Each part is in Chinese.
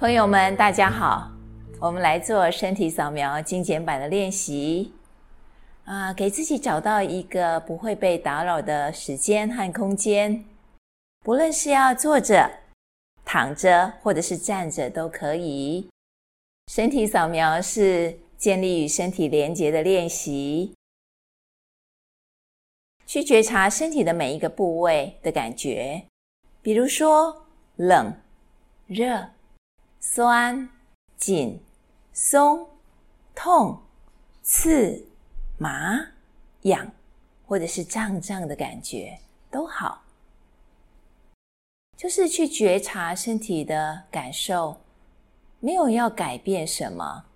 朋友们，大家好，我们来做身体扫描精简版的练习啊，给自己找到一个不会被打扰的时间和空间，不论是要坐着、躺着或者是站着都可以。身体扫描是建立与身体连结的练习，去觉察身体的每一个部位的感觉，比如说冷、热。酸、紧、松、痛、刺、麻、痒，或者是胀胀的感觉都好，就是去觉察身体的感受，没有要改变什么，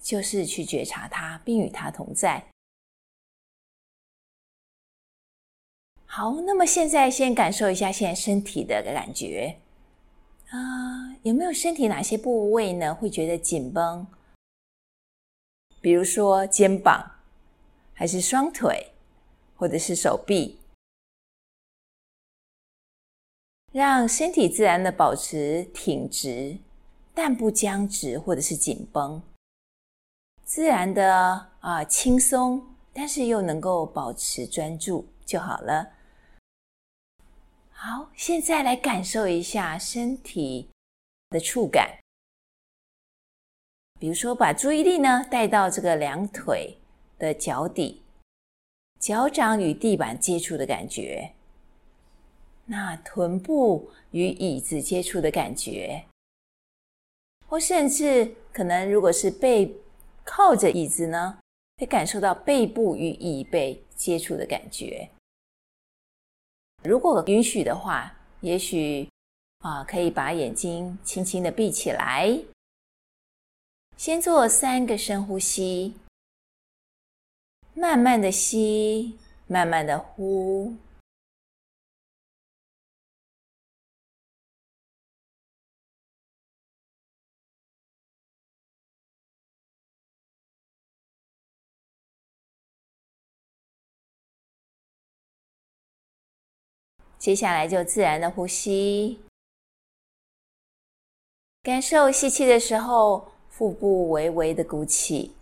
就是去觉察它，并与它同在。好，那么现在先感受一下现在身体的感觉。啊、有没有身体哪些部位呢？会觉得紧绷？比如说肩膀，还是双腿，或者是手臂？让身体自然的保持挺直，但不僵直或者是紧绷。自然的啊、轻松，但是又能够保持专注就好了。好，现在来感受一下身体的触感。比如说，把注意力呢带到这个两腿的脚底，脚掌与地板接触的感觉，那臀部与椅子接触的感觉，或甚至可能如果是背靠着椅子呢，会感受到背部与椅背接触的感觉。如果允许的话，也许啊，可以把眼睛轻轻的闭起来，先做三个深呼吸，慢慢的吸，慢慢的呼。接下来就自然的呼吸，感受吸气的时候腹部微微的鼓起，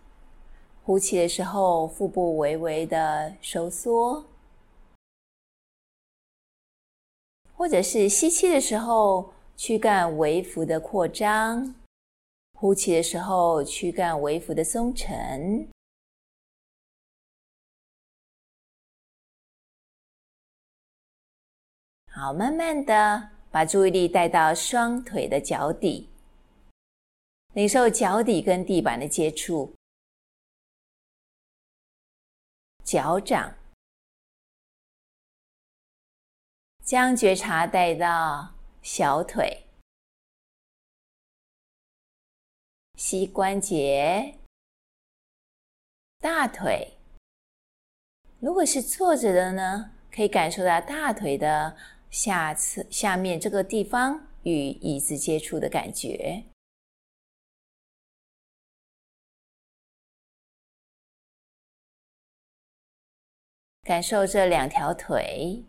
呼气的时候腹部微微的收缩，或者是吸气的时候躯干微幅的扩张，呼气的时候躯干微幅的松沉。好，慢慢的把注意力带到双腿的脚底，领受脚底跟地板的接触，脚掌，将觉察带到小腿、膝关节、大腿。如果是坐着的呢，可以感受到大腿的。下次下面这个地方与椅子接触的感觉，感受这两条腿，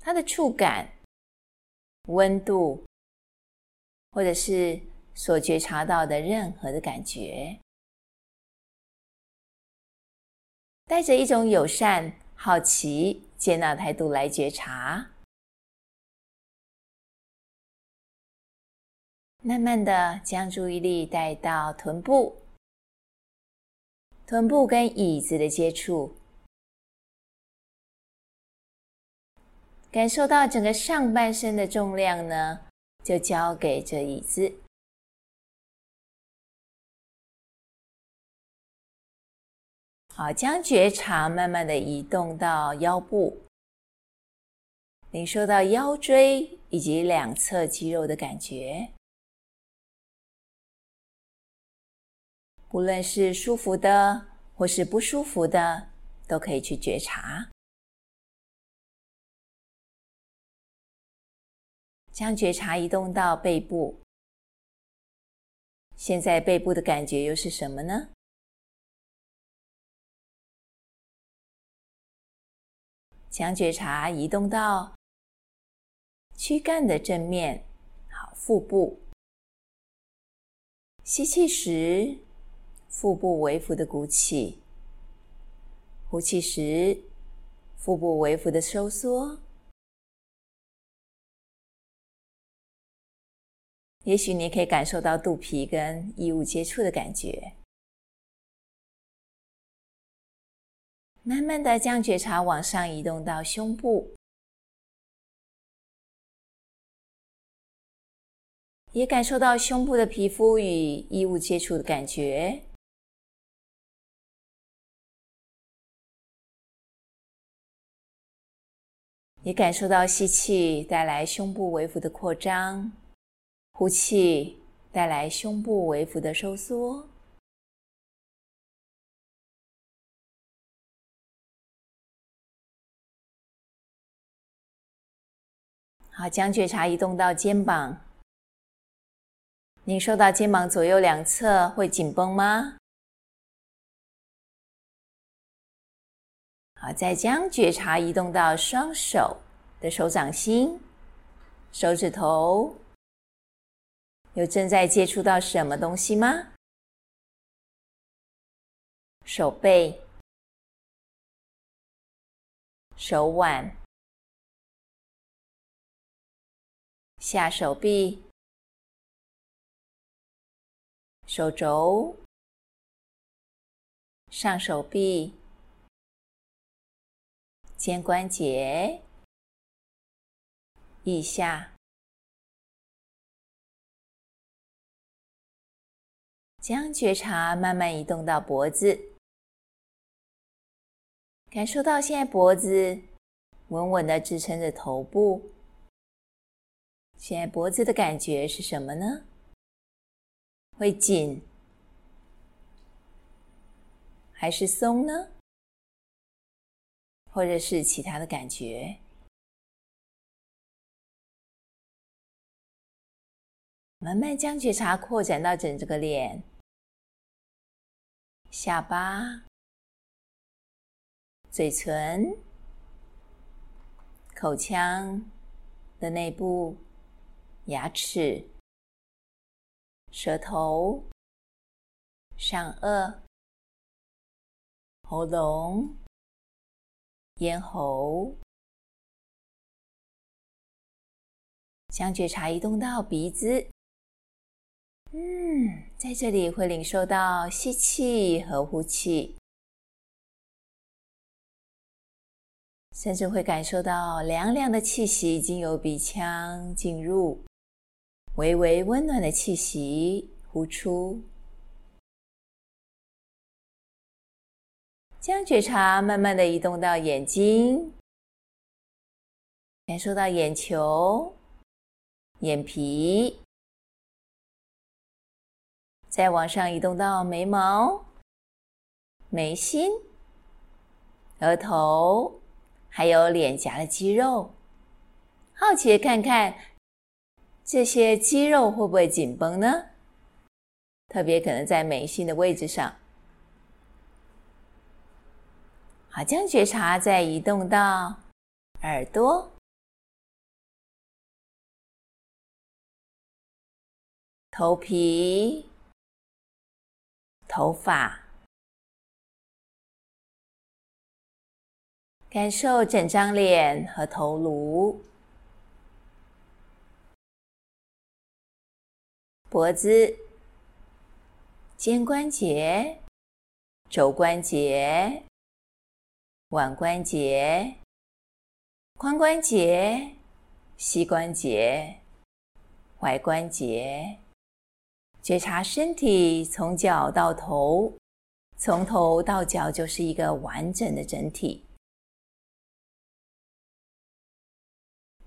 它的触感、温度，或者是所觉察到的任何的感觉，带着一种友善、好奇。接纳态度来觉察，慢慢的将注意力带到臀部，臀部跟椅子的接触，感受到整个上半身的重量呢，就交给这椅子。好，将觉察慢慢的移动到腰部，领受到腰椎以及两侧肌肉的感觉，无论是舒服的或是不舒服的，都可以去觉察。将觉察移动到背部，现在背部的感觉又是什么呢？将觉察移动到躯干的正面，好，腹部吸气时，腹部微幅的鼓起；呼气时，腹部微幅的收缩。也许你可以感受到肚皮跟异物接触的感觉。慢慢的将觉察往上移动到胸部，也感受到胸部的皮肤与异物接触的感觉，也感受到吸气带来胸部微幅的扩张，呼气带来胸部微幅的收缩。好，将觉察移动到肩膀。您受到肩膀左右两侧会紧绷吗？好，再将觉察移动到双手的手掌心、手指头，有正在接触到什么东西吗？手背、手腕。下手臂、手肘、上手臂、肩关节、腋下，将觉察慢慢移动到脖子，感受到现在脖子稳稳的支撑着头部。现在脖子的感觉是什么呢？会紧还是松呢？或者是其他的感觉？慢慢将觉察扩展到整这个脸、下巴、嘴唇、口腔的内部。牙齿、舌头、上颚、喉咙、咽喉，将觉察移动到鼻子。嗯，在这里会领受到吸气和呼气。甚至会感受到凉凉的气息经由鼻腔进入。微微温暖的气息呼出，将觉察慢慢的移动到眼睛，感受到眼球、眼皮，再往上移动到眉毛、眉心、额头，还有脸颊的肌肉，好奇的看看。这些肌肉会不会紧绷呢？特别可能在眉心的位置上。好，将觉察再移动到耳朵、头皮、头发，感受整张脸和头颅。脖子、肩关节、肘关节、腕关节、髋关节、膝关节、踝关节，觉察身体从脚到头，从头到脚就是一个完整的整体。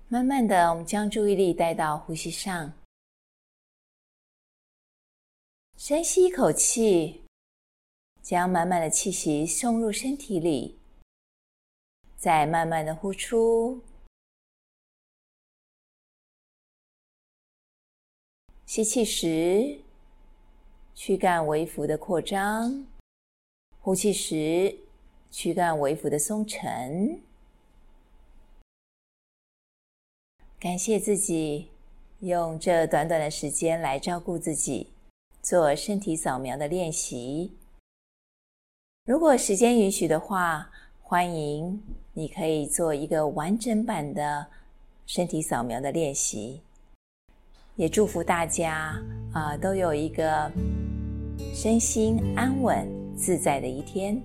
慢慢的，我们将注意力带到呼吸上。深吸一口气，将满满的气息送入身体里，再慢慢的呼出。吸气时，躯干微幅的扩张；呼气时，躯干微幅的松沉。感谢自己用这短短的时间来照顾自己。做身体扫描的练习。如果时间允许的话，欢迎你可以做一个完整版的身体扫描的练习。也祝福大家啊，都有一个身心安稳自在的一天。